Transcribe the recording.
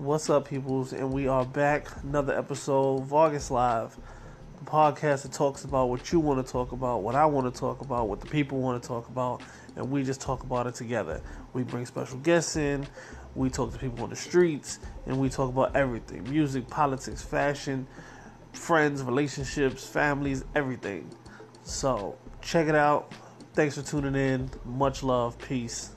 What's up, peoples? And we are back. Another episode, Vargas Live, the podcast that talks about what you want to talk about, what I want to talk about, what the people want to talk about, and we just talk about it together. We bring special guests in, we talk to people on the streets, and we talk about everything music, politics, fashion, friends, relationships, families, everything. So, check it out. Thanks for tuning in. Much love. Peace.